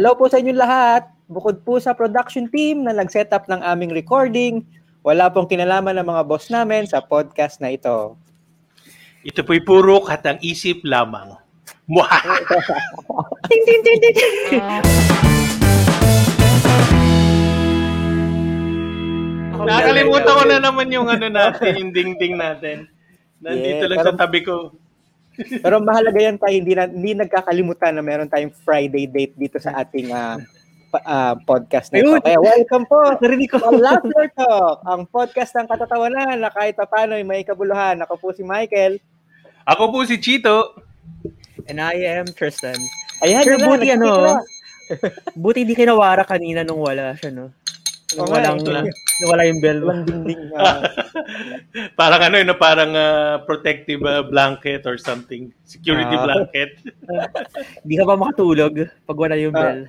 Hello po sa inyo lahat. Bukod po sa production team na nag-set up ng aming recording, wala pong kinalaman ng mga boss namin sa podcast na ito. Ito po'y puro katang isip lamang. Mwah! Ting, ting, ting, ting. Nakalimutan ko na naman yung ano natin, yung ding-ding natin. Nandito Yeah, lang pero- sa tabi ko. Pero mahalaga yan tayo, hindi, na, hindi nagkakalimutan na meron tayong Friday date dito sa ating pa- ah, podcast na ito. Kaya welcome po Narinig ko. sa Laughter Talk, ang podcast ng katatawanan na kahit pa paano ay may kabuluhan. Ako po si Michael. Ako po si Chito. And I am Tristan. Ayan, Sir, buti ano, buti di kinawara kanina nung wala siya, no? Ito lang. nung wala yung bell. Walang dingding. ah. Parang ano yun, parang ah, protective ah, blanket or something. Security Ah. blanket. Di ka pa makatulog pag wala yung Ah. bell.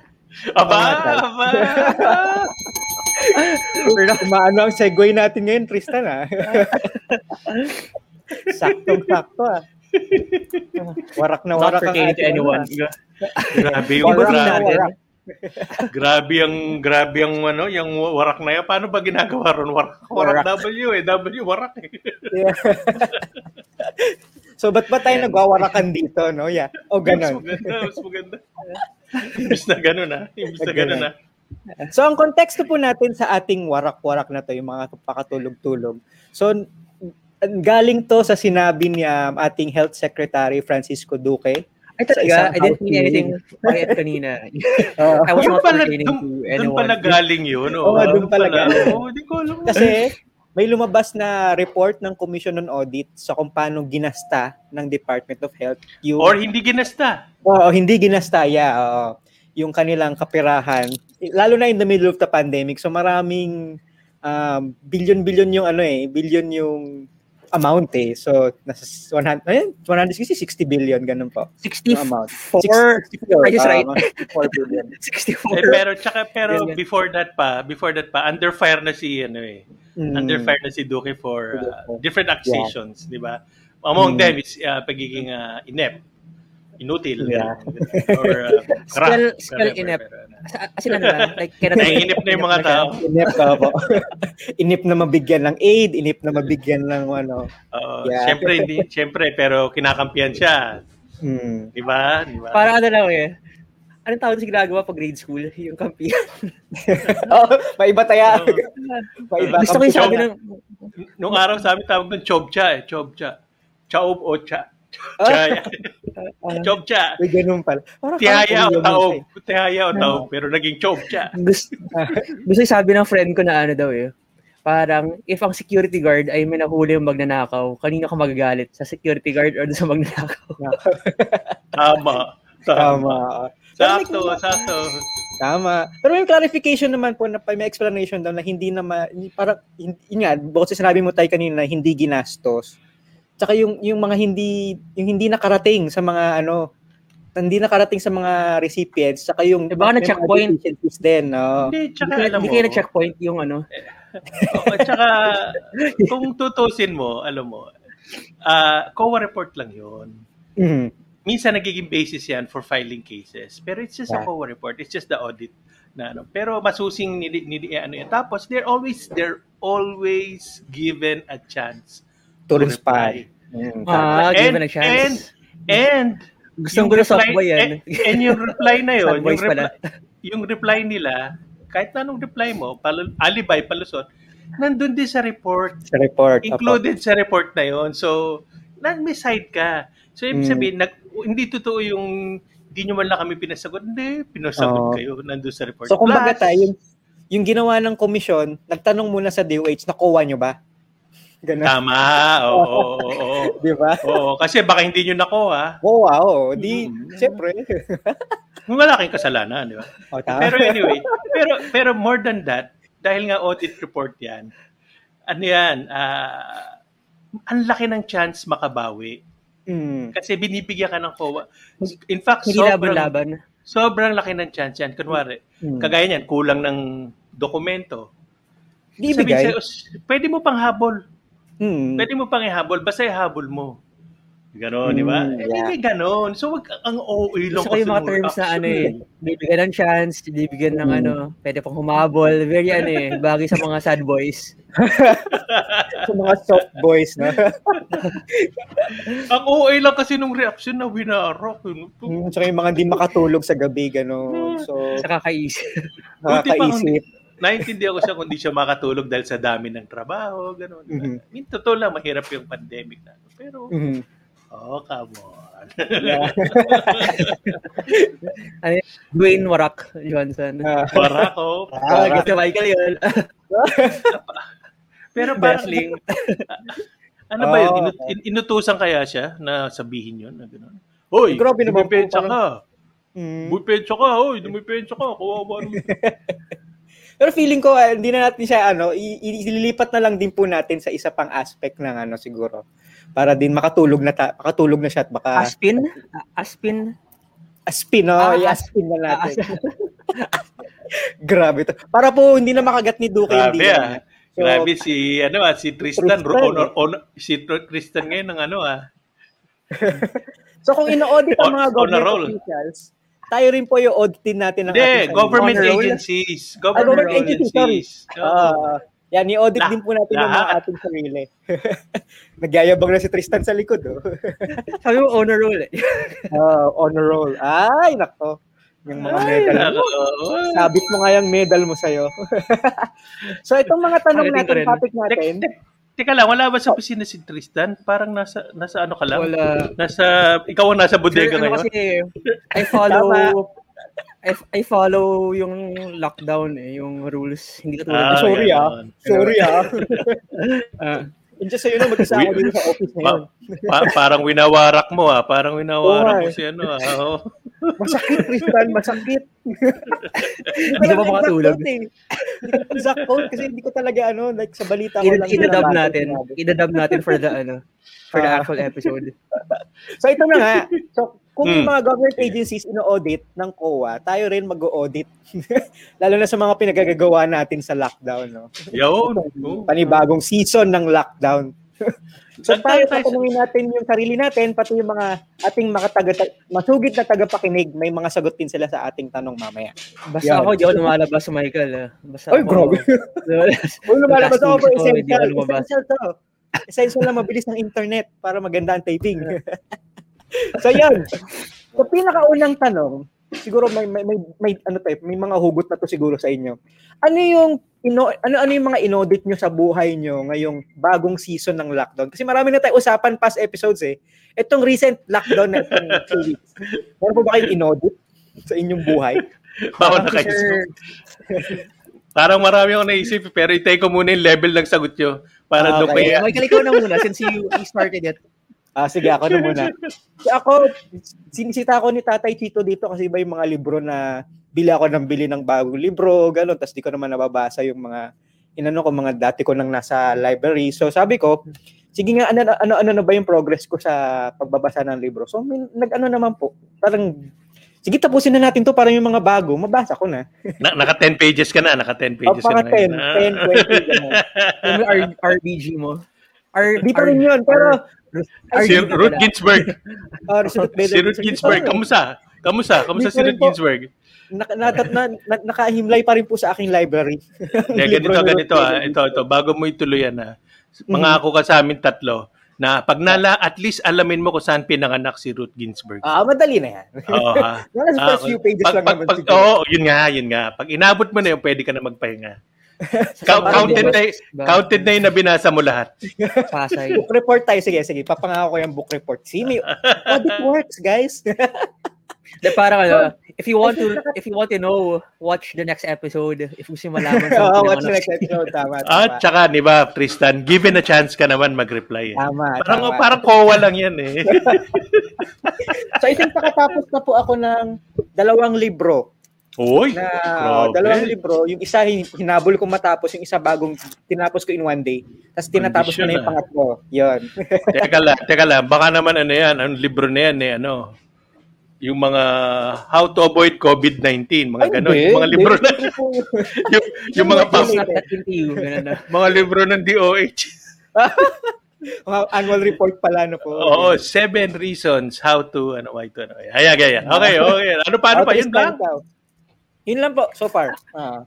Aba, Oo nga, aba. Umaano ang segue natin ngayon, Tristan, ah. Saktong-sakto, ah. Warak na Not warak ang pertaining to anyone. grabe yung Warak na warak. grabe yung grabe yung ano, yung warak na yan. Paano ba ginagawa ron? Warak, warak W eh. W warak eh. Yeah. so, ba't ba tayo nagwawarakan dito, no? Yeah. O, Mas ganon. maganda, mas maganda. Imbis na ganun ah. Imbis na ganun ah. So, ang konteksto po natin sa ating warak-warak na to, yung mga pakatulog-tulog. So, galing to sa sinabi ni um, ating Health Secretary Francisco Duque. Ay talaga, I didn't mean anything quiet kanina. Oo. I was not pala, pertaining dun, to anyone. pala galing yun. Oo, dun pala galing. Oo, di ko alam. Kasi may lumabas na report ng Commission on Audit sa kung paano ginasta ng Department of Health yung Or hindi ginasta. Oo, hindi ginasta, yeah, oo. Yung kanilang kapirahan, lalo na in the middle of the pandemic. So maraming um, billion-billion yung ano eh, billion yung amount eh. So nasa 100, ayun, 160, 60 billion, ganun po. 64, Yung amount. 64, I just right. 4 billion. 64. Eh, pero tsaka pero Ganyan. before that pa, before that pa, under fire na si ano eh. Mm. Under fire na si Duque for uh, different accusations, di ba? Mm. Among them is uh, pagiging uh, inept, inutil, Yeah. ganun. or uh, inept. pero, ano. As in, ano lang, like, cannot... Naiinip na yung mga tao. Inip ka po. inip na mabigyan ng aid, inip na mabigyan ng ano. Oo, Yeah. Siyempre, hindi, siyempre, pero kinakampiyan siya. Mm. Di ba? Di ba? Para ano lang eh. Anong tawag sa ginagawa pag grade school? Yung kampiyan. oh, maiba taya. Maiba Gusto ko yung sabi ng... Nung araw sa amin tawag ng chobcha eh. Chobcha. Chaob o cha. Ah. Cha. chobcha. May ganun pala. Parang Tihaya o taob. yun Tihaya o taob. Pero naging chobcha. Gusto, gusto yung sabi ng friend ko na ano daw eh. Parang, if ang security guard ay may nahuli yung magnanakaw, kanino ka magagalit? Sa security guard or sa magnanakaw? Tama. eh. Tama. Sakto, sakto. Tama. Pero may clarification naman po, na, may explanation daw na hindi naman, parang, hindi, yun nga, bukod sa sinabi mo tayo kanina, hindi ginastos. Tsaka yung, yung mga hindi, yung hindi nakarating sa mga ano, hindi nakarating sa mga recipients, tsaka yung mga na-checkpoint. deficiencies din, no? Hindi, tsaka Hindi, alam hindi mo. kayo na-checkpoint yung ano. Oo, tsaka, kung tutusin mo, alam mo, ah COA report lang yun. Mhm. minsan nagiging basis yan for filing cases. Pero it's just a Yeah. COA report. It's just the audit na ano. Pero masusing ni, ni, ni ano yan. Tapos they're always they're always given a chance To to respond. Mm, Ah, And- given a chance. And Gusto yung ko na reply- softboy yan. And, and yung reply na yun, yung reply, yung reply nila, kahit na anong reply mo, pal- alibay, palusot, nandun din sa report. sa report. included sa report na yon So, na may side ka. So, ibig Mm. sabihin, nag, hindi totoo yung hindi nyo man lang kami pinasagot. Hindi, pinasagot Oo. kayo. Nandun sa report. So, kumbaga tayo, yung, yung ginawa ng komisyon, nagtanong muna sa DOH, nakuha nyo ba? Ganun. Tama. Oo, oo, oo, oo. Di ba? Oo, kasi baka hindi nyo nakuha. Oo, wow. Di, Mm. siyempre. Wala kayong kasalanan, di ba? O, tama. Pero anyway, pero pero more than that, dahil nga audit report yan, ano yan, ah, ang laki ng chance makabawi. Mm. Kasi binibigyan ka ng COA. In fact, Hindi sobrang, laban-laban. sobrang laki ng chance yan. Kunwari, Mm. kagaya niyan, kulang ng dokumento. Di Sabihin sa'yo, pwede mo pang habol. Mm. Pwede mo pang ihabol, basta ihabol mo. Ganon, di ba? Mm, Eh, yeah. may ganon. So, wag ang OA lang Gusto ko yung mga terms na ano eh, bibigyan ng chance, bibigyan ng Mm. ano, pwede pang humabol, very ano eh, bagay sa mga sad boys. Sa mga soft boys, no? Ang OA lang kasi nung reaction na winarok. Yun. Mm, Tsaka yung mga hindi makatulog sa gabi, gano'n. So, Sa kakaisip. Nakakaisip. Naintindihan ko siya kung di siya makatulog dahil sa dami ng trabaho, gano'n. Mhm. I mean, totoo lang, mahirap yung pandemic na. Pero, Mhm. oh, come on. Yeah. Dwayne Warak Johnson. Ah, Barako. Ah, gusto Michael yun. Pero parang, ano ba yun? Oh, Inu- in- inutusan kaya siya na sabihin yun? Na gano'n? Hoy, Grabe naman po, dumipensya ka. mm. Dumipensya ka, hoy, dumipensya ka. Kawawa naman. Pero feeling ko, ah, hindi na natin siya, ano, ililipat na lang din po natin sa isa pang aspect ng ano siguro. Para din makatulog na, ta- makatulog na siya at baka Aspin? Ah, Aspin? aspin, no? Ah, I-aspin na natin. Ah, Grabe to. Para po hindi na makagat ni yung Grabe dila ah. So, Grabe si ano ah, si Tristan, Tristan, honor, honor, si Tr- Tristan ngayon ng ano ah. so kung ino-audit ang On- mga on government officials, tayo rin po yung auditin natin ng Hindi, ating government agencies. Ah, Government government agencies, agencies. Ah, yan, i-audit din po natin yung mga lahat. ating sarili. Nagyayabang na si Tristan sa likod, oh. Sabi mo, honor roll eh. Ah, honor roll. Ay, nako. Yung mga Ay, medal. nako. Sabit mo nga yung medal mo sa'yo. so, itong mga tanong natin, topic natin, tek- Teka lang, wala ba sa opisina si Tristan? Parang nasa nasa ano ka lang? Wala. Nasa ikaw ang nasa bodega Ano ngayon. kasi, I follow. I, I follow yung lockdown eh, yung rules. Hindi ka tulad Ah, sorry ah. sorry ah. Ah, Hindi sa'yo na mag-isa ako dito sa office ngayon. Pa- parang winawarak mo ah, parang winawarak mo eh. si ano ah. Oh. Masakit, Tristan, masakit. Hindi ka pa makatulog. Hindi ko exact quote kasi hindi ko talaga ano, like sa balita ko lang. Binabasa natin. Idadub natin for the ano, for the Ah. actual episode. So ito na nga. So kung yung Hmm. mga government agencies ino-audit ng COA, tayo rin mag-audit. Lalo na sa mga pinagagagawa natin sa lockdown, no? Oh. Panibagong season ng lockdown. So tayo tatanungin natin yung sarili natin, pati yung mga ating makataga masugid na tagapakinig, may mga sagot din sila sa ating tanong mamaya. Basta Yan. ako, di ako lumalabas sa Michael. Ah. Basta Ay, grabe. Uy, lumalabas ako hindi essential. Essential to. Essential na mabilis ng internet para maganda ang taping. so yan. So pinakaunang tanong, siguro may may may, may ano tayo, may mga hugot na to siguro sa inyo. Ano yung ino, ano ano yung mga inaudit nyo sa buhay nyo ngayong bagong season ng lockdown? Kasi marami na tayo usapan past episodes eh. Itong recent lockdown na itong two weeks. Meron po ba kayong inaudit sa inyong buhay? Bawal na Parang marami akong naisip, pero itay ko muna yung level ng sagot nyo. Para Ah, doon okay. kaya. Michael, ikaw na muna since you, started it. Ah, sige, ako na muna. Ako, sinisita ako ni Tatay Chito dito kasi iba yung mga libro na bili ako ng bili ng bagong libro, gano'n. Tapos di ko naman nababasa yung mga, inano ko, mga dati ko nang nasa library. So sabi ko, sige nga, ano, ano, ano na ba yung progress ko sa pagbabasa ng libro? So may, nag-ano naman po, parang, sige tapusin na natin to para yung mga bago, mabasa ko na. Na, naka 10 pages ka na, naka 10 O, pages ka para na. 10, ngayon. Ah. 10, 20, gano'n. Yung R- RBG mo. R, Di pa rin yun, pero, R- Si Ruth. Ginsburg. uh, Si Ruth Ginsburg. Kamusta? Kamusta? Kamusta si Ruth po. Ginsburg? Na, na, na, na, nakahimlay pa rin po sa aking library. Kaya ganito, ganito ah. Ito, ito. Bago mo ituloy yan ah. Mangako ka sa amin tatlo na pag nala, at least alamin mo kung saan pinanganak si Ruth Ginsburg. Ah, madali na yan. Oo ha. Nasa Ah, first few pages pag, lang pag, naman pag. Oo, yun nga, yun nga. Pag inabot mo na yun, pwede ka na magpahinga. Parang counted, na, counted na yun na binasa mo lahat. Pasay. Book report tayo. Sige, sige. Papangako ko yung book report. See, may audit works, guys. De, parang ano, if you want to if you want to know, watch the next episode. If gusto mo malaman sa oh, what's the next episode? Tama, tama. At saka, di ba, Tristan, given a chance ka naman mag-reply. Eh. Tama, Parang, tama. parang kowa lang yan eh. So, I think nakatapos na po ako ng dalawang libro. Uy, Na, grabe. dalawang libro. Yung isa, hin- hinabol ko matapos. Yung isa, bagong tinapos ko in one day. Tapos tinatapos ko na yung ah. pangatlo. Yun. teka lang, teka lang. Baka naman ano yan, ang libro na yan eh, ano, yung mga how to avoid COVID-19, mga hindi, Yung mga libro na, yung, yung mga, pam-. Ganun na. mga libro ng DOH. Mga annual report pala no po. Oo, seven reasons how to, ano, why to, ano. Ayan, ayan. Okay, okay. Ano pa, ano How pa? Yun lang. Yun lang po, so far. Ah.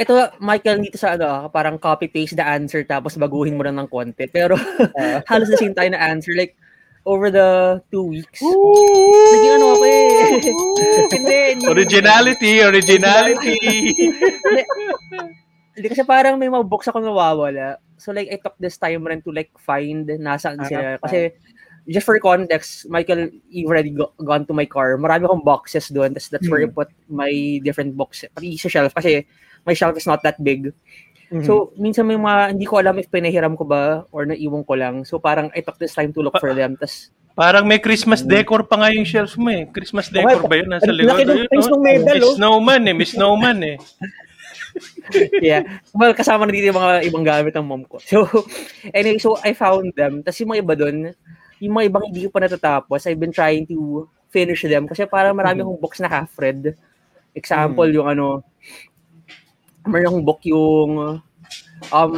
Ito, Michael, dito sa ano, ah, parang copy-paste the answer tapos baguhin mo lang ng konti. Pero Ah. halos the same tayo na answer. Like, over the two weeks, naging ano ako eh. Hindi. Originality, originality. Hindi. Kasi parang may mga books ako nawawala. So like, I took this time rin to like find nasaan Ah, sila. Kasi just for context, Michael, you've already go- gone to my car. Marami akong boxes doon. That's, that's where I Hmm. put my different books. Pati sa shelf. Kasi my shelf is not that big. Mhm. So, minsan may mga, hindi ko alam if pinahiram ko ba or naiwan ko lang. So, parang I took this time to look for them. Tapos, Parang may Christmas decor pa nga yung shelf mo eh. Christmas decor ba yun? Nasa likod. laki ng oh. ng medal, May oh. snowman eh. May snowman eh. yeah. Well, kasama na dito yung mga ibang gamit ng mom ko. So, anyway, so I found them. Tapos yung mga iba doon, yung mga ibang hindi ko pa natatapos, I've been trying to finish them kasi parang marami akong books na half-read. Example, yung ano, meron akong book yung um,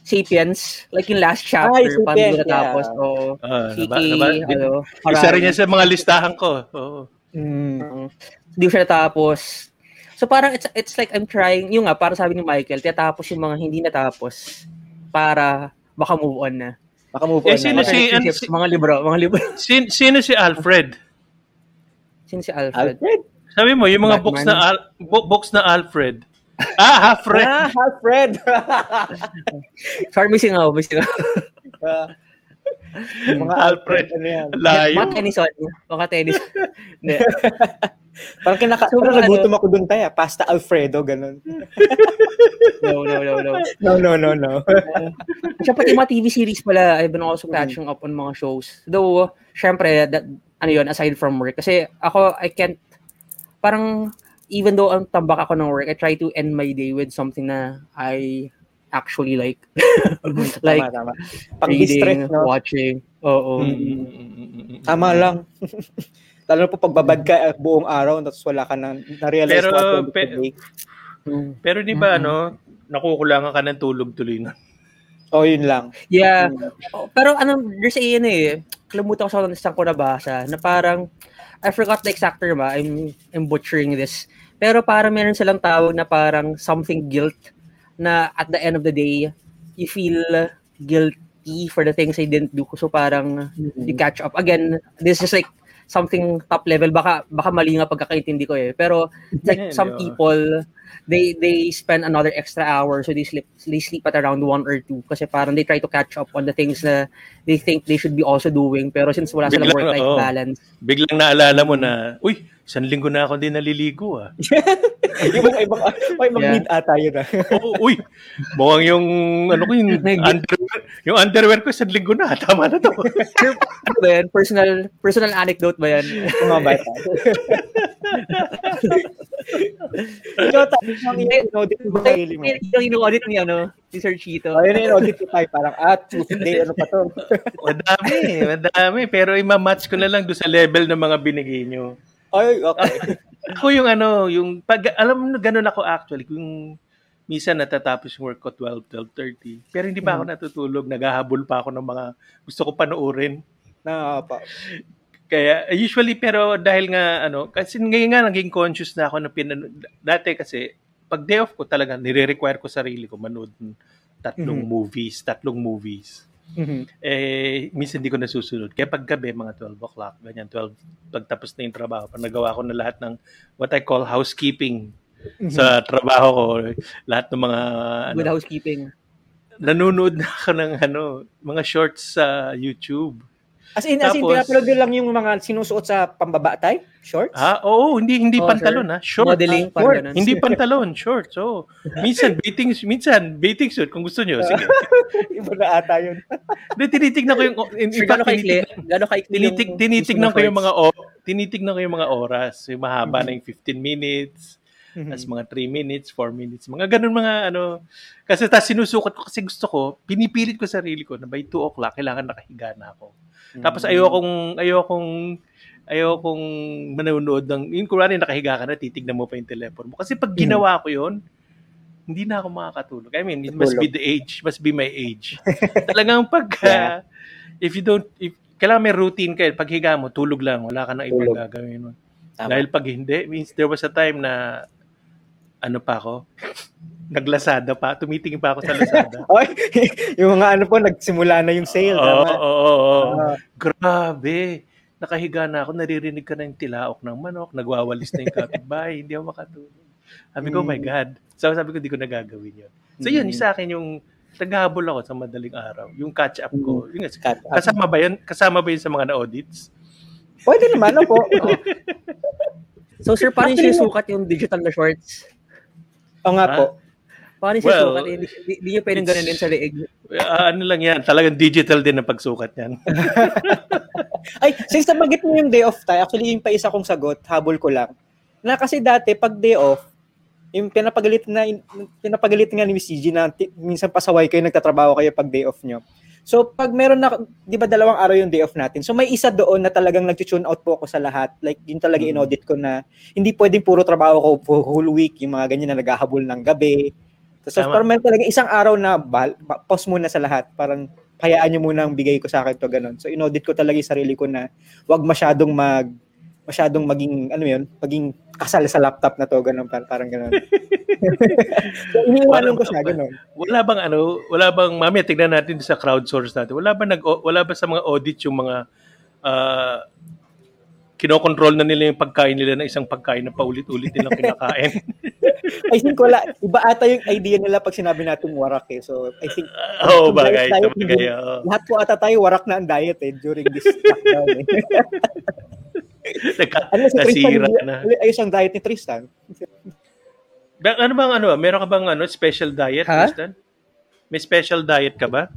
Sapiens, like yung last chapter, Ay, Sapiens, natapos. yeah. Ah, Kiki, naba- naba- ano, Isa rin yan sa mga listahan ko. Oo. Mm. Mm. Hindi ko siya natapos. So parang it's it's like I'm trying, yung nga, para sabi ni Michael, tinatapos yung mga hindi natapos para baka move on na. Baka move Eh, on sino na. si- Relationships, si- mga libro, mga libro. Sin, sino si Alfred? Sino si Alfred? Alfred? Sabi mo, yung mga Batman. books na Al, bo- books na Alfred. Ah, Alfred. Ah, Alfred! Sorry, missing ako, missing ako. Ah. mga Alfred. Ano yan. Layo. Mga tennis on. Mga tennis. Hindi. Parang kinaka, So, parang ano- nagutom ako dun tayo. Pasta Alfredo, ganun. No, no, no, no. No, no, no, no. Siya pati mga TV series pala, I've been also catching up on mga shows. Though, syempre, that, ano yun, aside from work. Kasi ako, I can't, parang, even though ang tambak ako ng work, I try to end my day with something na I actually like. like, tama, tama. Pang-distress, reading, no? watching. Oo. Mm. Tama lang. Lalo na po pagbabad ka eh, buong araw tapos wala ka na na-realize Pero, at pe- the day. Mm. Pero di ba, ano, nakukulangan ka ng tulog tuloy na. Oh, yun lang. Yeah. Oh, Pero ano, there's a ano eh, kalimutan ko sa isang ko nabasa na parang, I forgot the exact term ah, I'm, I'm butchering this. Pero parang meron silang tawag na parang something guilt na at the end of the day, you feel guilty for the things I didn't do. So parang you catch up. Again, this is like something top level. Baka, baka mali nga pagkakaintindi ko eh. Pero like some oh. people, they they spend another extra hour so they sleep they sleep at around one or two kasi parang they try to catch up on the things na they think they should be also doing pero since wala silang Biglang, work-life oo. balance Biglang naalala mo na, uy, isang linggo na ako din naliligo ah. ibang, ibang, may Yeah. mag-need ata yun ah. Oo, uy, mukhang yung, ano ko, yung underwear, yung underwear ko isang linggo na, tama na to. ano ba yan personal personal anecdote ba yan Yung mga bata. Ikaw tayo, ang in-audit mo sarili mo. yung ino-audit ni ano ni Sir Chito Ayun yung in-audit ko tayo, parang, ah, Tuesday, ano pa to? Madami, madami. Pero ima-match ko na lang doon sa level ng mga binigay nyo. Ay, okay. Ako yung ano, yung pag alam mo ganun ako actually, kung minsan natatapos yung work ko 12, 12:30. Pero hindi pa ako natutulog, naghahabol pa ako ng mga gusto ko panoorin. Na, pa. Kaya usually pero dahil nga ano, kasi ngayon nga naging conscious na ako na pinan dati kasi pag day off ko talaga nire-require ko sarili ko manood ng tatlong Mhm. movies, tatlong movies. Eh, minsan hindi ko nasusunod. Kaya pag gabi, mga 12 o'clock, ganyan, 12, pagtapos na yung trabaho, pag nagawa ko na lahat ng what I call housekeeping sa trabaho ko, lahat ng mga, ano, good housekeeping nanonood na ako ng, ano, mga shorts sa YouTube. As in, as in, Tapos- pinapanood lang yung mga sinusuot sa pambaba type? Shorts? Ha? Oo, hindi, hindi Oh, pantalon, ha? Short. modeling ah, short. Hindi pantalon, shorts. So, minsan bathing minsan bathing suit kung gusto niyo. Sige. Iba na ata yun. Hindi tinitignan ko yung in, in Sir, fact, gano'n kaikli tinitignan, gano'n kaikli tinitig, yung tinitignan ko yung mga o, tinitignan ko yung mga oras. Yung mahaba na yung 15 minutes, Mhm. tas mga 3 minutes, 4 minutes, mga ganun mga ano. Kasi tas sinusukat ko kasi gusto ko, pinipilit ko sarili ko na by 2 o'clock kailangan nakahiga na ako. Tapos ayokong ayokong ayokong manonood ng yung kunwari nakahiga ka na titignan mo pa yung telepono mo. Kasi pag ginawa ko 'yon, hindi na ako makakatulog. I mean, it must be the age, must be my age. Talagang pag, yeah. if you don't, if, kailangan may routine kayo. Pag higa mo, tulog lang. Wala ka na ibang gagawin mo. Dahil pag hindi, means there was a time na, ano pa ako, naglasada pa. Tumitingin pa ako sa Lazada. Yung mga ano po, nagsimula na yung sale. Oo, oo, oo. Uh, Grabe. Nakahiga na ako, naririnig ka na yung tilaok ng manok, nagwawalis na yung kapitbahay, hindi ako makatulog. Sabi ko, mm. oh my God. So sabi ko, hindi ko nagagawin yun. So yun, mm. sa akin yung naghahabol ako sa madaling araw. Yung catch up ko. Mm. Yung, catch up. Kasama ba yun? Kasama ba yun sa mga na-audits? Pwede naman, po. so sir, paano siya sukat yung digital na shorts? O nga po. Paano siya well, sukat? Hindi, hindi nyo pwedeng ganun din sa liig. Uh, ano lang yan, talagang digital din ang pagsukat yan. Ay, since nabanggit mo yung day off tayo, actually yung pa isa kong sagot, habol ko lang. Na kasi dati, pag day off, yung pinapagalit na pinapagalit nga ni Miss Gigi na t- minsan pasaway kayo nagtatrabaho kayo pag day off nyo. So pag meron na 'di ba dalawang araw yung day off natin. So may isa doon na talagang nag-tune out po ako sa lahat. Like yun talaga mm-hmm. inaudit ko na hindi pwedeng puro trabaho ko for whole week, yung mga ganyan na naghahabol ng gabi. So Tama. parang talaga isang araw na bal, pause muna sa lahat. Parang hayaan niyo muna ang bigay ko sa akin to ganun. So inaudit ko talaga yung sarili ko na wag masyadong mag masyadong maging ano yun, maging kasal sa laptop na to, ganun parang, parang ganun. so, ko siya, ganun. Wala bang ano, wala bang, mami, tignan natin sa crowdsource natin. Wala ba nag wala ba sa mga audit yung mga uh, kinokontrol na nila yung pagkain nila ng isang pagkain na paulit-ulit nilang kinakain. I think wala. Iba ata yung idea nila pag sinabi natin warak eh. So, I think... Oo, oh, bagay. Diet, bagay oh. Lahat po ata tayo warak na ang diet eh during this lockdown eh. Naka, ano si Tristan? Na. Ayos ang diet ni Tristan. ano bang ano, meron ka bang ano special diet, ha? Tristan? May special diet ka ba?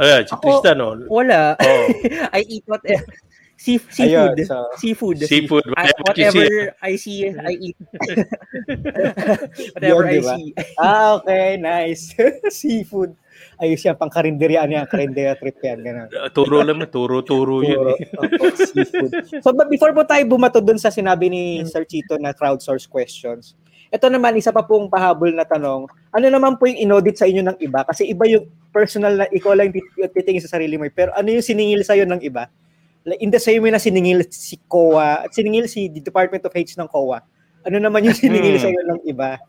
Ayan, si Ako, Tristan, oh. Wala. Oh. I eat what sea, seafood. Ayun, so, seafood. Seafood. I, whatever I see, I eat. whatever Yun, I diba? see. ah, okay. Nice. seafood ayos yan, pang karinderya yan, karinderya trip yan. Ganun. Uh, turo lang, turo, turo, yun. Eh. Opo, seafood. So, but before po tayo bumato dun sa sinabi ni Sir Chito na crowdsource questions, ito naman, isa pa pong pahabol na tanong, ano naman po yung inaudit sa inyo ng iba? Kasi iba yung personal na ikaw lang titingin sa sarili mo. Eh. Pero ano yung siningil sa'yo ng iba? Like, in the same way na siningil si COA, at siningil si Department of H ng COA, ano naman yung siningil hmm. sa'yo ng iba?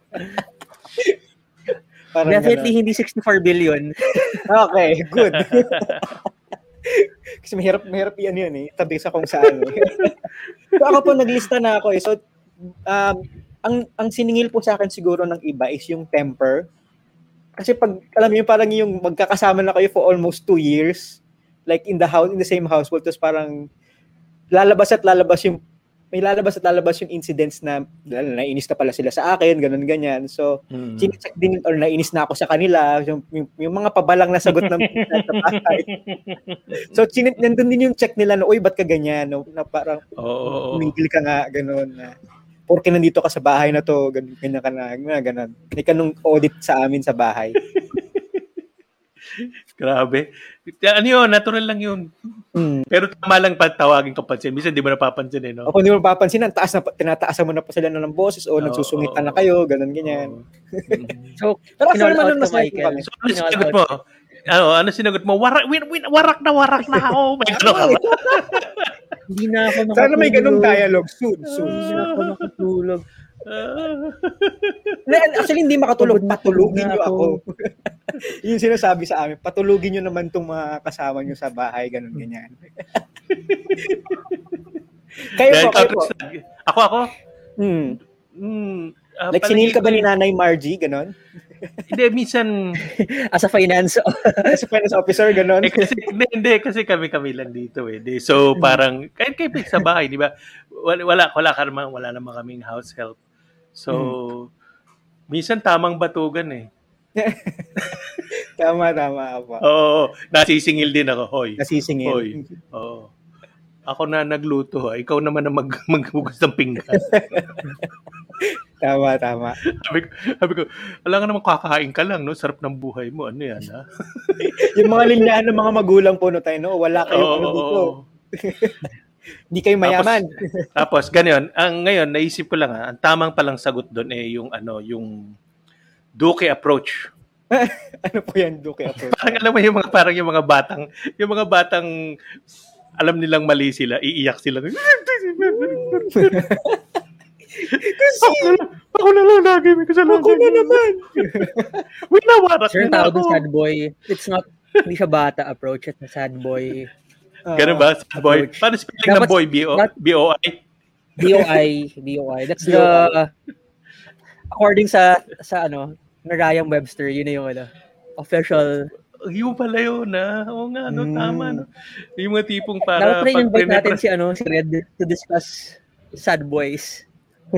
Parang Definitely ganun. hindi 64 billion. okay, good. Kasi mahirap, mahirap yan yun eh. Tabi sa kung saan. Eh. so ako po naglista na ako eh. So um, ang ang siningil po sa akin siguro ng iba is yung temper. Kasi pag alam niyo parang yung magkakasama na kayo for almost two years like in the house in the same household tapos parang lalabas at lalabas yung may lalabas at lalabas yung incidents na nainis na pala sila sa akin, ganun ganyan. So, mm. chinecheck din or nainis na ako sa kanila, yung, yung, yung mga pabalang na sagot ng sa bahay. so, chin- nandun din yung check nila na, uy, ba't ka ganyan? No? Na parang, oh, umigil ka nga, ganun. Na, porke nandito ka sa bahay na to, ganun, ganyan ka na, ganun. May kanong audit sa amin sa bahay. Grabe. Ano yun, natural lang yun. Mm. Pero tama lang patawagin ka pansin. Minsan di mo napapansin eh, no? O kung di mo napapansin, ang taas na, tinataasan mo na pa sila na ng boses o oh, nagsusungitan oh, na kayo, ganun, ganyan. Oh. so, pero ako naman nun mas. So, ano sinagot mo? Ano, ano sinagot mo? Warak, win, win, warak na warak na ako. May ano ka ba? Hindi na ako makatulog. Sana may ganung dialogue soon, soon. Hindi na ako makatulog. Actually, hindi makatulog. Patulugin nyo ako. yung sinasabi sa amin, patulugin nyo naman itong mga kasama nyo sa bahay, ganun, ganyan. kayo po, kayo po. Ako, ako? Hmm. Hmm. Uh, like, sinil ka ba ni Nanay Margie, ganun? hindi, minsan... As a finance... as a finance officer, ganun? Eh, kasi, hindi, hindi, kasi kami-kami lang dito eh. So, parang, kahit kayo sa bahay, di ba? Wala, wala, wala, wala naman kaming house help. So, hmm. minsan tamang batugan eh. tama, tama po. Oo, nasisingil din ako. Hoy. Nasisingil. Hoy. Oo. Ako na nagluto. Ha? Ikaw naman na mag maghugas ng pinggan. tama, tama. Sabi ko, sabi ko, wala nga naman kakain ka lang, no? Sarap ng buhay mo. Ano yan, ha? yung mga linyahan ng mga magulang po no tayo, no? Wala kayong oh, ano dito. Hindi kayo mayaman. Tapos, ganyan, ang ngayon, naisip ko lang, ha, ang tamang palang sagot doon eh yung ano, yung Duke approach. ano po yan, Duke approach? Parang alam mo yung mga parang yung mga batang, yung mga batang alam nilang mali sila, iiyak sila. Kasi, ako, na, ako na lang lagi, may kasalanan. Ako na naman. Sir, na tawag ako. ng sad boy. It's not, hindi siya bata approach. It's a sad boy. Ah, Ganun ba? Sad boy. Paano spelling ng boy? B-O- that- B-O-I? DOI. DOI. That's the, according sa, sa ano, Merriam Webster, yun na yung ano, official. Yung pala yun, na. Oo nga, no, Mm. tama. No? Yung mga tipong para... Dapat rin invite natin si, ano, si Red to discuss sad boys.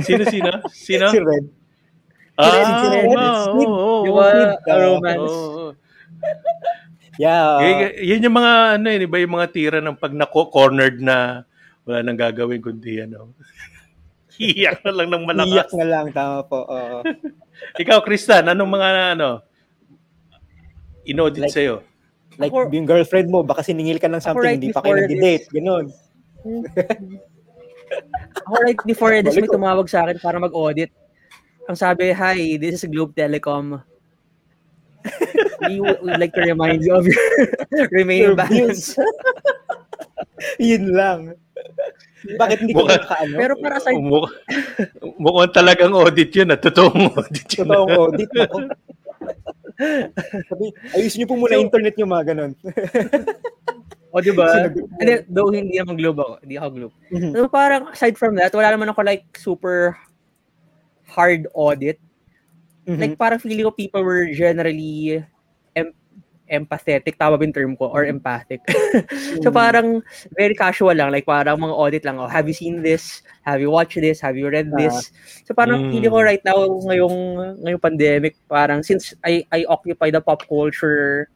Sino, sino? Sino? Si Red. ah, si Red. Yung oo. mga Ah, romance. Yeah. Y- yan yung mga ano yun, iba yung mga tira ng pag na-cornered na wala nang gagawin kundi ano. Iyak na lang ng Iyak malakas. na lang, tama po. Oo. Ikaw, Kristan, anong mga ano inaudit Like- sa'yo? Like, Ako- yung girlfriend mo, baka siningil ka ng something, right hindi pa kayo before nag-date. Ganon. Ako right before this, may tumawag sa akin para mag-audit. Ang sabi, hi, this is Globe Telecom. We would like to remind you of your remaining Your balance. Yun lang. Bakit hindi ka Mukha- makaano? Pero para aside, Mukha, mukhang talagang audit yun. At totoong audit yun. Totoong audit ako. Sabi, ayusin niyo po muna So- internet niyo mga ganon. o di ba? Mo. Hindi, though hindi naman Globe ako. Hindi ako Globe. Mhm. So parang aside from that, wala naman ako like super hard audit. Mhm. Like parang feeling ko people were generally empathetic, tama ba yung term ko? Or empathic. so Mhm. parang very casual lang. Like parang mga audit lang. Oh, have you seen this? Have you watched this? Have you read this? So parang Mm. feeling ko right now ngayong ngayong pandemic, parang since I I occupy the pop culture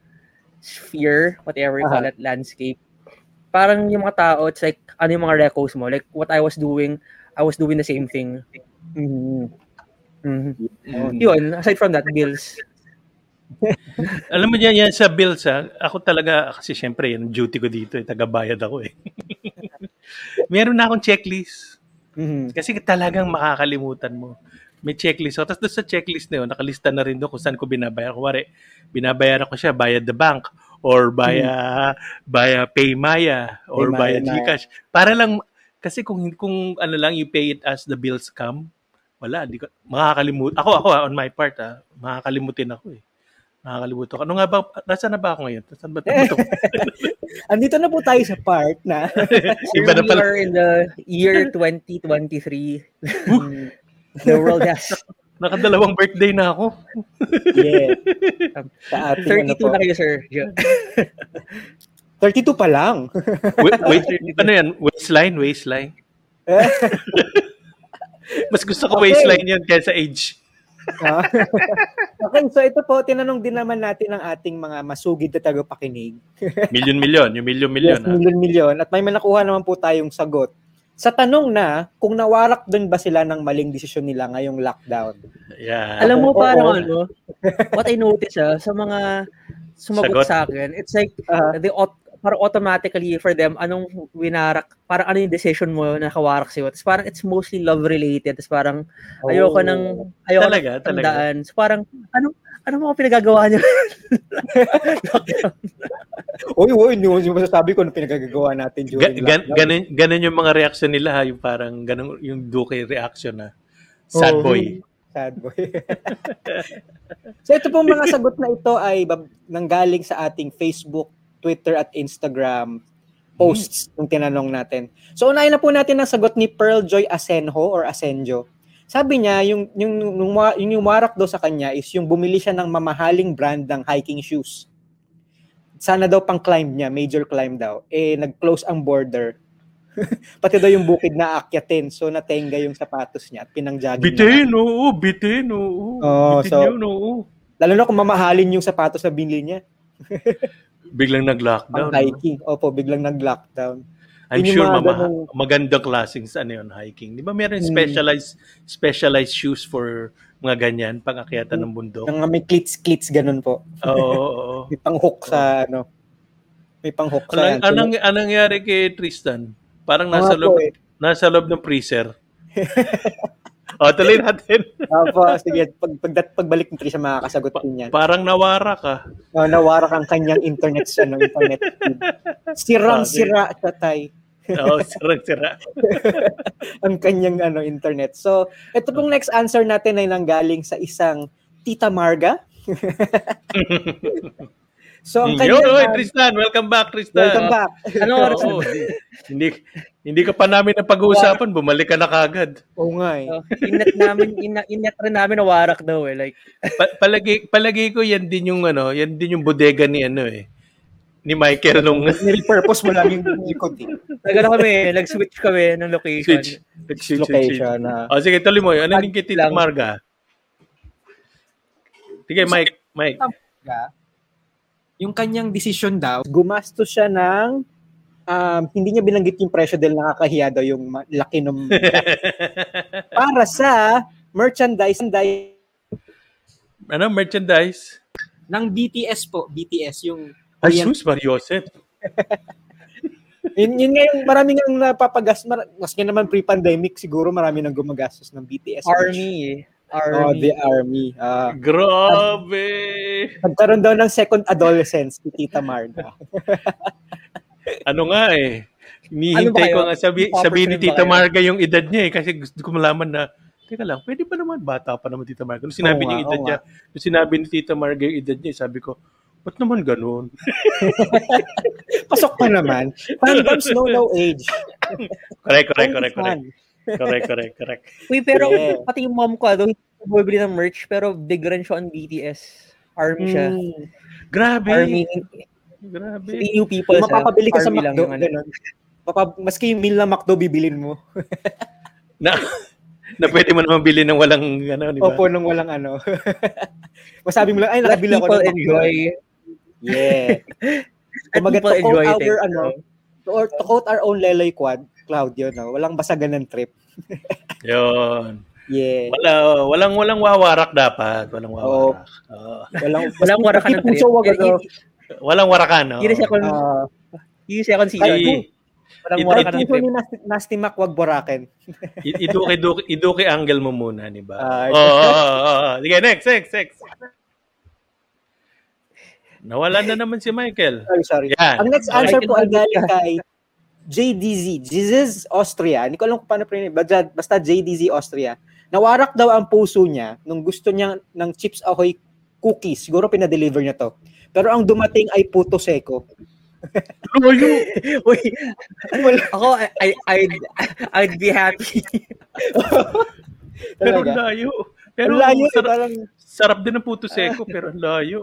sphere, whatever you call it, landscape, parang yung mga tao, it's like, ano yung mga recos mo? Like, what I was doing, I was doing the same thing. Mhm. Mhm. Mm. Yun, aside from that, bills. Alam mo yan, yan sa bills ha, ako talaga, kasi syempre, yan duty ko dito, eh, tagabayad ako eh. Meron na akong checklist. Mhm. Kasi talagang makakalimutan mo. May checklist. So, tapos doon sa checklist na yun, nakalista na rin doon kung saan ko binabayar. Kuwari, binabayaran ko siya via the bank or via via Paymaya or Paymaya via. GCash. Para lang, kasi kung, kung ano lang, you pay it as the bills come, wala, di ko, makakalimutan. Ako, ako, on my part, ah, makakalimutin ako eh. Nakakalimutan ko. Ano nga ba, nasa na ba ako ngayon? Saan ba ito? Andito na po tayo sa part na Iba na Here we pala. are in the year 2023. the world has Nakadalawang birthday na ako. yeah. Sa ating ano 32 po. na kayo, sir. Yeah. 32 pa lang. Wait, wait, ano yan? Waistline? Waistline? Mas gusto ko Okay. waistline yun kaysa age. Ah. okay, so ito po, tinanong din naman natin ang ating mga masugid na tagapakinig. Milyon-milyon. Yung milyon-milyon. Yes, milyon-milyon. At may nakuha naman po tayong sagot. Sa tanong na, kung nawarak din ba sila ng maling desisyon nila ngayong lockdown? Yeah. Alam mo, parang ano, what I notice ah, sa mga sumagot Sagot. sa akin, it's like, Ah, they aut- parang automatically for them, anong winarak, parang ano yung decision mo na kawarak sa'yo. Tapos parang it's mostly love related. Tapos parang ayoko oh. nang, ayoko Talaga, nang talaga. tandaan. So parang, ano, ano mga pinagagawa niyo? Uy, uy, yung, yung masasabi ko na pinagagawa natin Ga- during gan- lockdown. ganun, ganun yung mga reaction nila ha, yung parang ganun yung Duque reaction na sad Oo. boy. Sad boy. so ito pong mga sagot na ito ay nanggaling sa ating Facebook, Twitter at Instagram posts nung tinanong natin. So unahin na po natin ang sagot ni Pearl Joy Asenjo or Asenjo. Sabi niya, yung, yung, yung, yung, yung warak daw sa kanya is yung bumili siya ng mamahaling brand ng hiking shoes. Sana daw pang climb niya, major climb daw. Eh, nag-close ang border. Pati daw yung bukid na akyatin. So, natenga yung sapatos niya at pinang-jogging na lang. Bitin, oo. Bitin, oo. Oo, bitin so- yun, oo. Lalo na kung mamahalin yung sapatos na binili niya. Biglang nag-lockdown. Pang no? hiking. Opo, biglang nag-lockdown. I'm Yun sure mama, ganung- magandang klaseng sa ano yun, hiking. Di ba meron Hmm. specialized specialized shoes for mga ganyan, pang-akyatan ng bundok? Nang may clits-clits ganun po. Oo, oo, oo. May pang-hook sa ano. May pang-hook sa Anong, anong, anong nangyari kay Tristan? Parang nasa loob, eh. nasa loob ng freezer. o, tuloy natin. Opo, sige. Pag, pag, pagbalik ni Trisha, makakasagot din yan. Parang nawara ka. Oh, nawarak ang kanyang internet sa ano, internet. Sirang-sira sa tay Oo, sira-sira. ang kanyang ano internet. So, ito pong next answer natin ay nanggaling sa isang Tita Marga. so, ang Yo, kanyang... oy, Tristan, welcome back, Tristan. welcome back. Ano oras Oo, hindi, hindi, hindi ka pa namin na pag-uusapan, bumalik ka na kagad. Oo nga eh. Oh, inet namin, ina, inet rin namin na warak daw eh. Like, Pa- palagi, palagi ko yan din yung ano, yan din yung bodega ni ano eh. Ni Michael nung Nirepurpose mo lang yung likod eh. nagano kami, nag-switch kami ng location. switch. Switch, switch, switch. Location. ah. O sige, tuloy mo. Ano yung kay Tita. Marga? Sige, Mike. Mike. Marga, yung kanyang decision daw, gumastos siya ng um, hindi niya binanggit yung presyo dahil nakakahiya daw yung ma- laki ng para sa merchandise ano, merchandise? ng BTS po, BTS yung Ay, Korean- sus, Mariosep. Yun, yun nga yung marami nang napapagas, mar- maski naman pre-pandemic, siguro marami nang gumagastos ng BTS. Army eh. Oh, Army. the army. Ah, Grabe! nagkaroon daw ng second adolescence si Tita Marga. Ano nga eh. Ano Hinihintay ko kayo? nga sabi, sabihin ni Tita? Marga yung edad niya eh. Kasi gusto ko malaman na, teka lang, pwede ba naman bata pa naman Tita Marga? Nung sinabi Oo niya yung edad oo niya, nung sinabi ni Tita Marga yung edad niya, sabi ko, ba't naman ganun? Pasok pa naman. Fandoms know no age. Correct, correct, correct, correct. Correct, correct, correct. Uy, pero Yeah. pati yung mom ko, ano, hindi ko bumibili ng merch, pero big rin siya on BTS. Army siya. Mm. Grabe. Army, Grabe. three new people mapapabili ka sa Army lang McDo, ano. ganun. Mapa, maski yung meal na McDo, bibilin mo. Na, na pwede mo naman bilhin ng walang, ano, di ba? Opo, nung walang ano. Masabi mo lang, ay, ako people ng McDo. enjoy. Yeah. People to quote enjoy our, ano, to, or, to quote our own Lelay Quad, Claudio, no? walang basagan ng trip. Yun. Yeah. Wala, walang, walang wawarak dapat. Walang wawarak. Oo. Walang, Walang warakan ng trip. wag ano. Walang warakan, no? Hindi siya kon Ah, hindi siya consider. Ay, Walang ito- warakan ng puso trip. ni Nasty, Nasty Mac, wag burakin. I- iduki, iduki, iduki angle mo muna, di ba? Ah, Oo, oo, oo, oo. Sige, next, next, next. Nawala na naman si Michael. Sorry, sorry. Yan. Ang next Okay. answer po ay galing kay JDZ. Jesus Austria. Hindi ko alam kung paano prinit. Basta, basta JDZ Austria. Nawarak daw ang puso niya nung gusto niya ng Chips Ahoy cookies. Siguro pinadeliver niya to. Pero ang dumating ay puto seko. Loyo. Uy, ako, I, I, I'd, I'd be happy. Pero layo. Pero Ang layo, sarap, parang, sarap din ng puto seko, pero ang layo.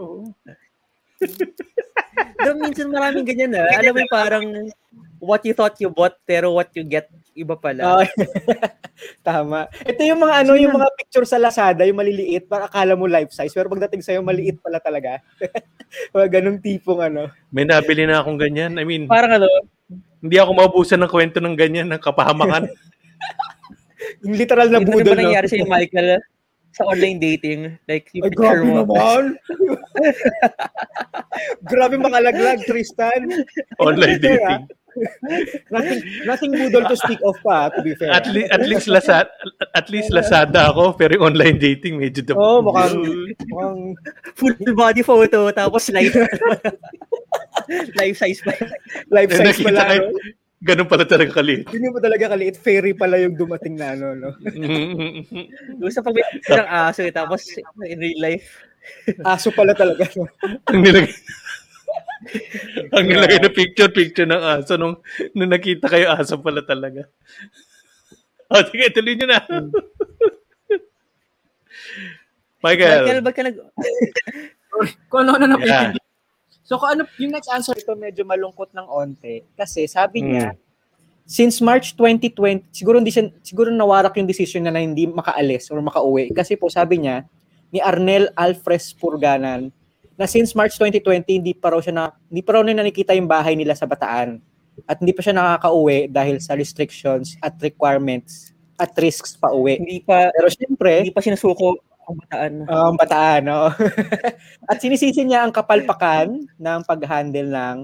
Pero minsan maraming ganyan na. Alam mo parang what you thought you bought, pero what you get, iba pala. ah, tama. Ito yung mga ano, yung mga picture sa Lazada, yung maliliit, para akala mo life size, pero pagdating sa'yo, maliit pala talaga. mga ganong tipong ano. May nabili na akong ganyan. I mean, Parang ano, hindi ako maubusan ng kwento ng ganyan, ng kapahamakan. Yung literal na Ito budol, ba no? nangyari sa Michael sa online dating? Like, yung Ay, picture grabe mo. naman. grabe makalaglag, Tristan. Online dating. Nothing, nothing budol to speak of pa, to be fair. At, le- at least Lazada, at least Lazada ako, pero yung online dating medyo Oo, oh, mukhang, mukhang, Full body photo, tapos live. life size pa. life size pala. kayo, No? ganun pala talaga kaliit. Hindi mo talaga kaliit. Fairy pala yung dumating na ano, no? Gusto pag may picture ng aso, eh, tapos in real life. Aso pala talaga. Ang nilagay, ang nilagay na picture, picture ng aso nung, nung nakita kayo aso pala talaga. O, sige, tuloy nyo na. Michael, Michael. ba't ka nag... Kung ano na Yeah. So kung ano, yung next answer ito medyo malungkot ng onte. Kasi sabi niya, since March 2020, siguro hindi siya, siguro nawarak yung decision niya na hindi makaalis or makauwi. Kasi po sabi niya, ni Arnel Alfres Purganan, na since March 2020, hindi pa raw siya na, hindi pa raw na nakikita yung bahay nila sa Bataan. At hindi pa siya nakakauwi dahil sa restrictions at requirements at risks pa uwi. Hindi pa, Pero syempre, hindi pa sinusuko ang bataan. Ah, ang bataan, no? At sinisisi niya ang kapalpakan ng pag-handle ng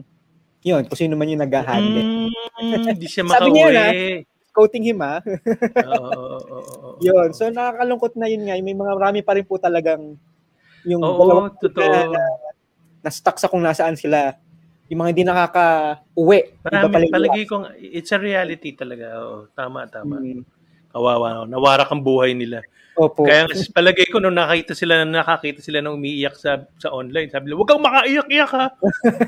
Yun, kung sino man yung nag-handle. Mm, Hindi siya Sabi niya makauwi. yun, Quoting him, ah. Oo, oo, oo, oo. Yun. So, nakakalungkot na yun nga. May mga marami pa rin po talagang yung Oo, dalawang totoo. na, na stuck sa kung nasaan sila. Yung mga hindi nakaka-uwi. Marami, palagi kong, it's a reality talaga. Oo, tama, tama. Mm. Kawawa. Nawarak ang buhay nila. Opo. Kaya palagay ko nung nakita sila nakakita sila nung umiiyak sa sa online, sabi nila, "Huwag kang makaiyak-iyak ha.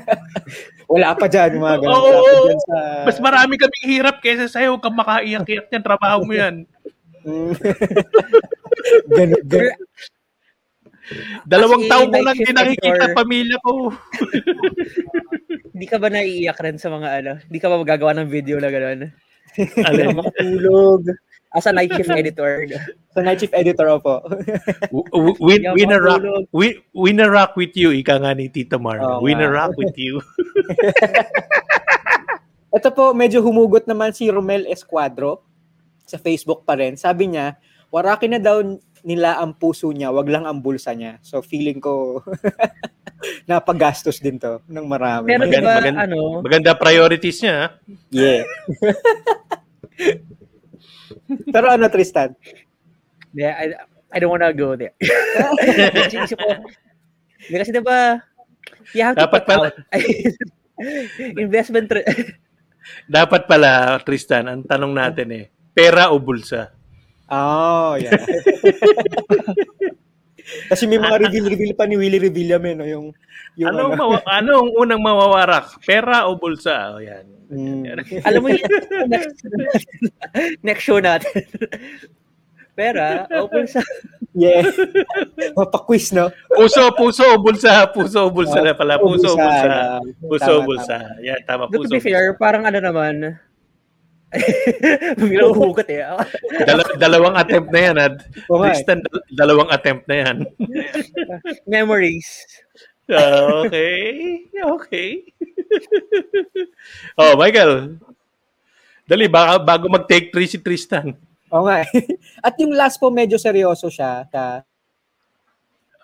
Wala pa dyan, mga ganun. Oo, oo. dyan sa... Mas marami kaming hirap kaysa sa'yo, huwag kang makaiyak-iyak yan, trabaho mo yan." Mm. ganun, ganun. Dalawang Kasi taon ko lang din nakikita pamilya ko. Hindi ka ba naiiyak rin sa mga ano? Hindi ka ba magagawa ng video na gano'n? Alin? makatulog. As a night shift editor. Sa night shift editor w- win, win a rock, win, win a rock with you, ika nga ni Tita Mar. Oo win a rock with you. Ito po, medyo humugot naman si Romel Esquadro sa Facebook pa rin. Sabi niya, warakin na daw nila ang puso niya, wag lang ang bulsa niya. So feeling ko napagastos din to ng marami. Pero Maganda- di ba, maganda- ano, Maganda priorities niya. ha? Yeah. Pero ano, Tristan? yeah, I, I don't wanna go there. kasi isip ko, Hindi kasi diba, you have to Dapat put pala- out. investment, re- Dapat pala, Tristan, ang tanong natin eh, pera o bulsa? Oh, yeah. Kasi may mga reveal-reveal pa ni Willie Revilla, no? Yung, yung Anong, ano. mawa- anong unang mawawarak? Pera o bulsa? O yan. Mm. alam mo yun, next, next show natin. Pera, open sa, Yeah. Mapa-quiz, no? Puso, puso o bulsa? Puso o bulsa na pala. Puso o bulsa. Puso o bulsa. Yan, tama. to Puso. be fair, parang ano naman, biglang hugot eh. Dala- dalawang attempt na yan. At nga eh. Tristan, dal- dalawang attempt na yan. Memories. Ah, okay. Okay. oh, Michael. Dali, baka, bago mag-take three si Tristan. Oo nga. eh. At yung last po, medyo seryoso siya. Ka,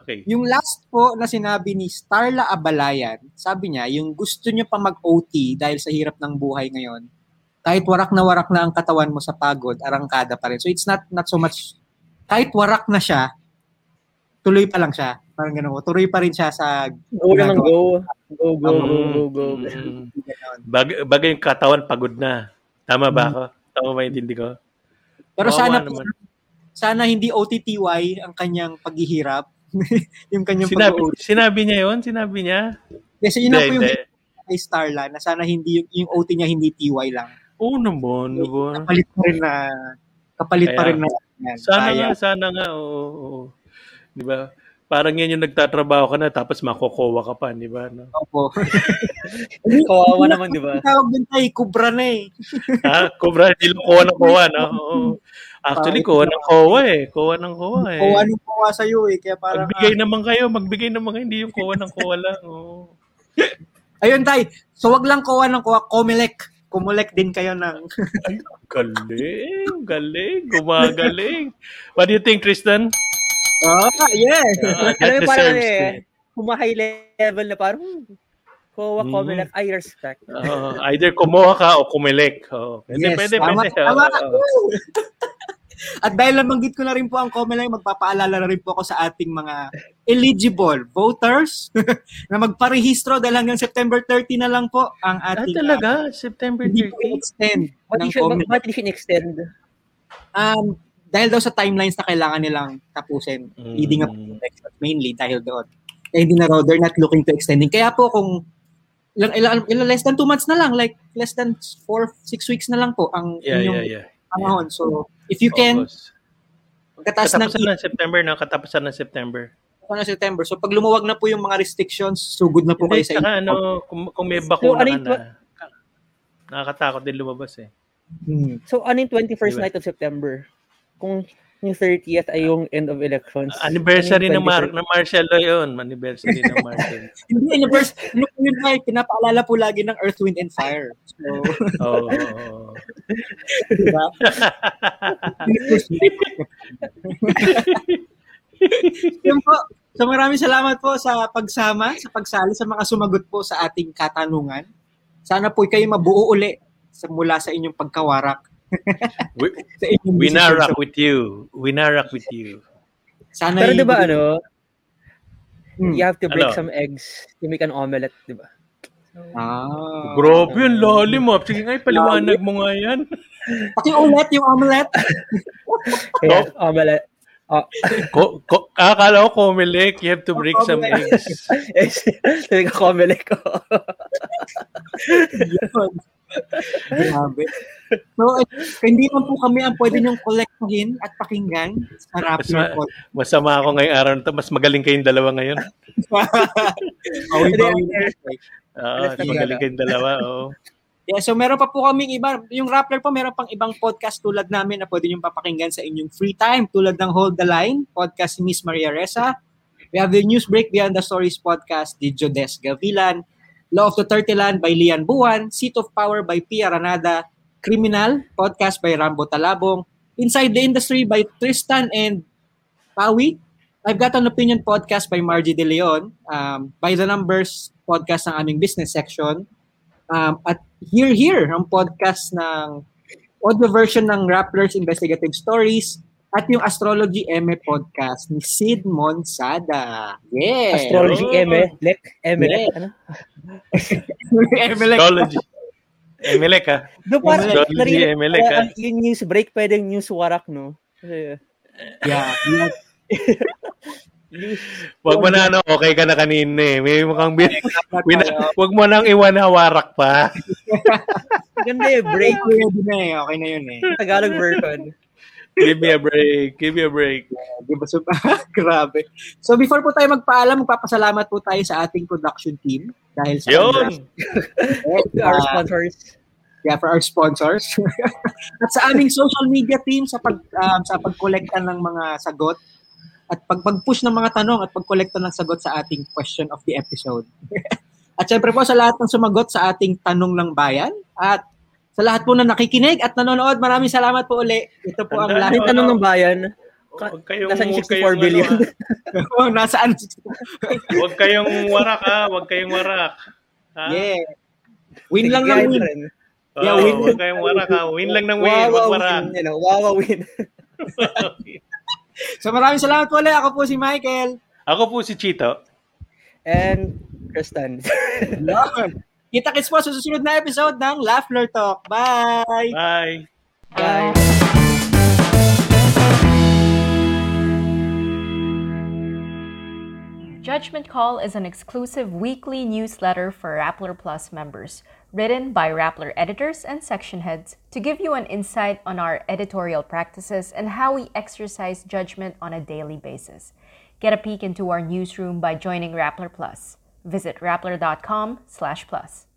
Okay. yung last po na sinabi ni Starla Abalayan, sabi niya, yung gusto niya pa mag-OT dahil sa hirap ng buhay ngayon, kahit warak na warak na ang katawan mo sa pagod, arangkada pa rin. So it's not not so much, kahit warak na siya, tuloy pa lang siya. Parang ganun. Tuloy pa rin siya sa Go lang ng go. Go, go, go, go, go. Mm. ganun. Bag, bagay yung katawan, pagod na. Tama ba ako? Tama ba yung intindi ko? Pero Kawawa sana naman. sana hindi OTTY ang kanyang paghihirap. yung kanyang Sinabi, pag-OT. sinabi niya yon Sinabi niya? Kasi yun na po yung hindi. kay Starla na sana hindi yung, yung OT niya hindi TY lang. Oo naman. naman. Kapalit pa rin na kapalit pa Kaya, rin na yan. Sana Sayang. nga, sana nga. Oo, oo. Di ba? Parang yan yung nagtatrabaho ka na tapos makokowa ka pa, di ba? No? Opo. Kawawa naman, di ba? Tawag din tayo, kubra na eh. ha? Cobra, hindi lang kowa ng kowa, no? Oo. Actually, kowa ng kowa eh. Kowa ng kowa eh. O anong kuha sa'yo eh. Kaya parang, Magbigay naman kayo, magbigay naman kayo, hindi yung kowa ng kowa lang. Oo. ayun tay. So wag lang kuha ng kuha, Comelec. Kumulek din kayo ng Galing, galing, gumagaling. What do you think, Tristan? Oh, yeah. Uh, Alam mo, parang eh, kumahay level na parang, hmm, Kowa, Mm. Comelec, I respect. Oo, either kumuha ka o kumilek. Oo. Pwede, Yes, pwede, tama, pwede. tama. Oo. At dahil nabanggit ko na rin po ang Comelec, magpapaalala na rin po ako sa ating mga eligible voters na magparehistro dahil hanggang September 30 na lang po ang Ah, ating talaga? September uh, hindi po 30? extend What ng Comelec. what extend? Um, dahil daw sa timelines na kailangan nilang tapusin Mm. leading up to the elections, mainly dahil doon. Kaya hindi na raw, they're not looking to extending. Kaya po kung ilang, ilang, ilang less than two months na lang, like less than four, six weeks na lang po ang Yeah, inyong yeah, yeah. panahon. So, if you can, August. pagkataas ng Katapusan ng September, no? Katapusan ng September. ito na September. So, pag lumuwag na po yung mga restrictions, sugod na po kayo Hindi, sa saka, ano, kung, kung may bakuna ano ka yung na, nakakatakot din lumabas eh. Hmm. So, ano yung 21st Diba? night of September? Kung yung 30th ay yung end of elections. Anniversary ano ng, Mar 21st? ng Marcelo yun. Anniversary ng Marcelo. Hindi, anniversary. Ano po yun ay, pinapaalala po lagi ng Earth, Wind, and Fire. So, Oo. oo, oo. diba? Yun po. So maraming salamat po sa pagsama, sa pagsali, sa mga sumagot po sa ating katanungan. Sana po kayo mabuo uli sa mula sa inyong pagkawarak. We, we narak with you. We narak with you. Sana Pero di ba ano, Hmm. you have to break Ano? some eggs to make an omelette, di ba? Ah. Grabe, yung lalim ah. Sige nga, ipaliwanag mo nga yan. Pakiulit yung omelette. Kaya, omelette. Oh, Ko, ko, akala ko Comelec, you have to break some Comelec. eggs. sabi ka, omelette ko. Yun. Grabe. So, hindi lang po kami ang pwede niyong kolektahin at pakinggan sa Mas, Rappler ma- Podcast. masama ako ngayong araw na to. Mas magaling kayong dalawa ngayon. Bawi-bawi. Oo, mas magaling kayong dalawa. Oo. Yeah, so meron pa po kaming iba. Yung Rappler po, meron pang ibang podcast tulad namin na pwede niyong papakinggan sa inyong free time. Tulad ng Hold the Line, podcast ni Miss Maria Reza. We have the News Break Beyond the Stories podcast, ni Jodes Gavilan. Law of the Land by Lian Buwan. Seat of Power by Pia Ranada. Criminal, podcast by Rambo Talabong. Inside the Industry by Tristan and Pawi. I've Got an Opinion podcast by Margie De Leon. Um, by the Numbers podcast ng aming business section. Um, at Here Here, ang podcast ng audio version ng Rappler's Investigative Stories at yung Astrology Eme podcast ni Sid Monsada. Yeah! Astrology, Oh. eme, lek, Yeah. ano? Astrology. Emelec ah. Do Astrology, narinig Emelec, ah. yung news break, pwedeng news warak, no? Kasi, yeah, yeah. Wag mo na ano, okay ka na kanina eh. May mukhang bin... Wina, wag mo nang iwan hawarak pa. ganda eh, break, eh. Okay na yun eh. Tagalog version. Give me a break. Give me a break. Di ba? So, grabe. So before po tayo magpaalam, magpapasalamat po tayo sa ating production team dahil sa Yun! Our uh, sponsors. yeah, for our sponsors. at sa aming social media team sa pag um, sa pagkolekta ng mga sagot at pag pag-push ng mga tanong at pagkolekta ng sagot sa ating question of the episode. at syempre po sa lahat ng sumagot sa ating tanong ng bayan at sa lahat po na nakikinig at nanonood, maraming salamat po uli. Ito po ang lahat. Ano tanong ng bayan? Huwag kayong, Nasaan yung huwag 64 kayong, billion? Ano, Oh, nasaan? ah. huwag kayong warak ah. Huwag kayong warak. Ha? Yeah. Win lang ng win. Oo, Yeah, win. Huwag kayong warak ha. Win lang ng win. Wawa Huwag warak. win. You know, wawa win. So maraming salamat po ulit. Ako po si Michael. Ako po si Chito. And Kristen. Yun. Kita-kits po sa susunod na episode ng Laughler Talk. Bye! Bye. Bye. Judgment Call is an exclusive weekly newsletter for Rappler Plus members, written by Rappler editors and section heads to give you an insight on our editorial practices and how we exercise judgment on a daily basis. Get a peek into our newsroom by joining Rappler Plus. Visit rappler.com slash plus.